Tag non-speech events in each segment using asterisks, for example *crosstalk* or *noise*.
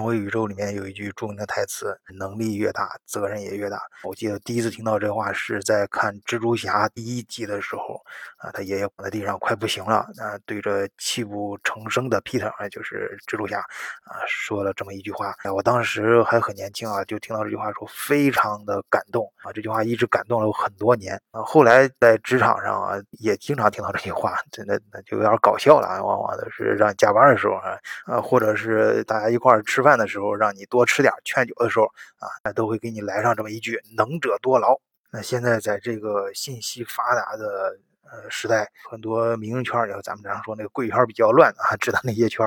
漫威宇宙里面有一句著名的台词：“能力越大，责任也越大。”我记得第一次听到这话是在看蜘蛛侠第一集的时候，啊，他爷爷躺在地上快不行了，啊，对着泣不成声的 Peter，就是蜘蛛侠，啊，说了这么一句话。我当时还很年轻啊，就听到这句话时候非常的感动啊，这句话一直感动了我很多年啊。后来在职场上啊，也经常听到这句话，真的那就有点搞笑了啊，往往都是让加班的时候啊，啊，或者是大家一块吃饭。饭的时候让你多吃点，劝酒的时候啊，那都会给你来上这么一句“能者多劳”。那现在在这个信息发达的呃时代，很多名人圈儿，要咱们常说那个贵圈比较乱啊，*laughs* 知道那些圈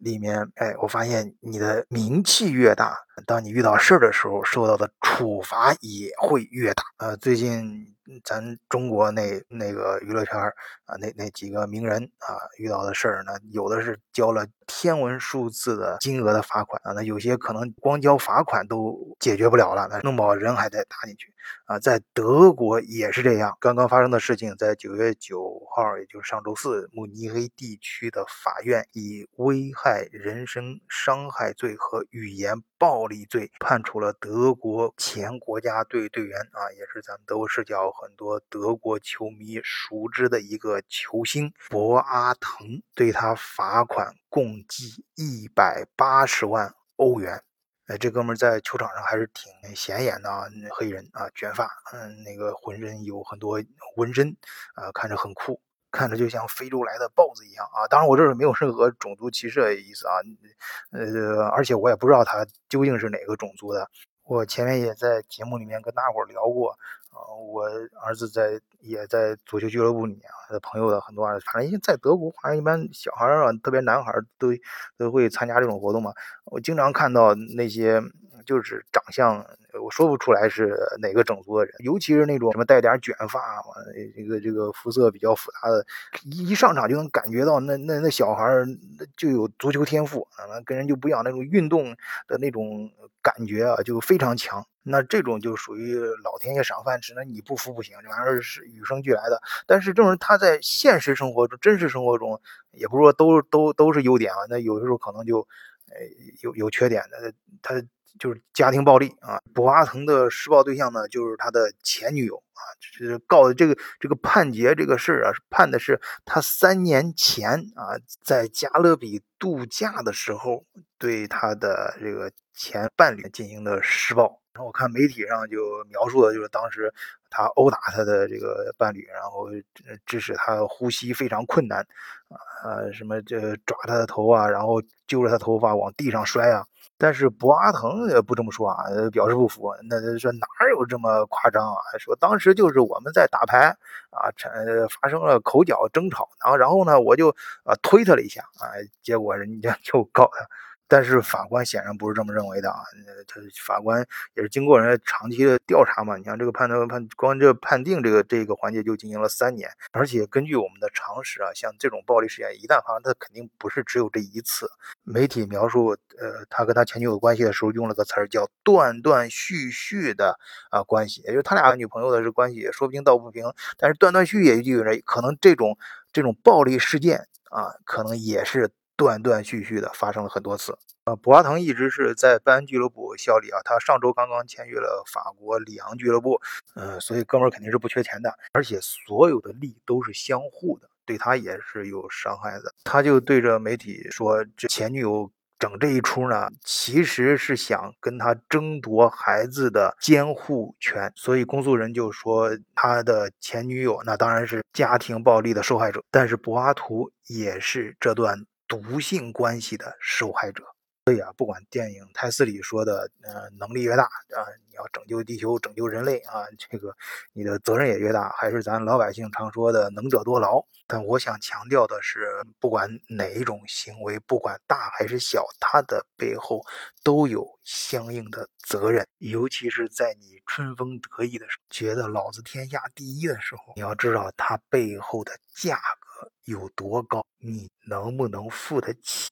里面，哎，我发现你的名气越大，当你遇到事儿的时候，受到的处罚也会越大。呃，最近。咱中国那那个娱乐圈啊，那那几个名人啊，遇到的事儿呢，有的是交了天文数字的金额的罚款啊，那有些可能光交罚款都解决不了了，那弄不好人还得打进去啊。在德国也是这样，刚刚发生的事情，在九月九号，也就是上周四，慕尼黑地区的法院以危害人身伤害罪和语言暴暴力罪判处了德国前国家队队员啊，也是咱们德国视角。很多德国球迷熟知的一个球星博阿滕，对他罚款共计一百八十万欧元。哎，这哥们在球场上还是挺显眼的啊，黑人啊，卷发，嗯，那个浑身有很多纹身啊，看着很酷，看着就像非洲来的豹子一样啊。当然，我这是没有任何种族歧视的意思啊，呃，而且我也不知道他究竟是哪个种族的。我前面也在节目里面跟大伙聊过。啊，我儿子在也在足球俱乐部里面他的，朋友的很多，反正在德国，反正一般小孩儿啊，特别男孩儿都都会参加这种活动嘛。我经常看到那些就是长相，我说不出来是哪个种族的人，尤其是那种什么带点卷发，这个这个肤色比较复杂的，一一上场就能感觉到那那那小孩儿就有足球天赋啊，跟人就不一样，那种运动的那种感觉啊，就非常强。那这种就属于老天爷赏饭吃，那你不服不行，这玩意儿是与生俱来的。但是这种人他在现实生活中、真实生活中，也不是说都都都是优点啊。那有的时候可能就，呃，有有缺点的。他就是家庭暴力啊。博阿滕的施暴对象呢，就是他的前女友啊。就是告的这个这个判决这个事儿啊，判的是他三年前啊，在加勒比度假的时候，对他的这个前伴侣进行的施暴。然后我看媒体上就描述的就是当时他殴打他的这个伴侣，然后致使他呼吸非常困难，啊，什么这抓他的头啊，然后揪着他头发往地上摔啊。但是博阿滕也不这么说啊，表示不服。那说哪有这么夸张啊？说当时就是我们在打牌啊，产发生了口角争吵，然后然后呢，我就啊推他了一下啊，结果人家 *laughs* 就告他。但是法官显然不是这么认为的啊！他法官也是经过人家长期的调查嘛。你像这个判断判，光这判定这个这个环节就进行了三年。而且根据我们的常识啊，像这种暴力事件一旦发生，它肯定不是只有这一次。媒体描述呃他跟他前女友关系的时候用了个词儿叫断断续续的啊关系，也就是他俩女朋友的这关系说不清道不平。但是断断续续也就有人可能这种这种暴力事件啊，可能也是。断断续续的发生了很多次。呃，博阿滕一直是在拜恩俱乐部效力啊，他上周刚刚签约了法国里昂俱乐部，呃，所以哥们儿肯定是不缺钱的，而且所有的利都是相互的，对他也是有伤害的。他就对着媒体说，这前女友整这一出呢，其实是想跟他争夺孩子的监护权，所以公诉人就说他的前女友那当然是家庭暴力的受害者，但是博阿图也是这段。毒性关系的受害者，所以啊，不管电影泰斯里说的，呃，能力越大啊，你要拯救地球、拯救人类啊，这个你的责任也越大，还是咱老百姓常说的能者多劳。但我想强调的是，不管哪一种行为，不管大还是小，它的背后都有相应的责任。尤其是在你春风得意的时候，觉得老子天下第一的时候，你要知道它背后的价格。有多高，你能不能付得起？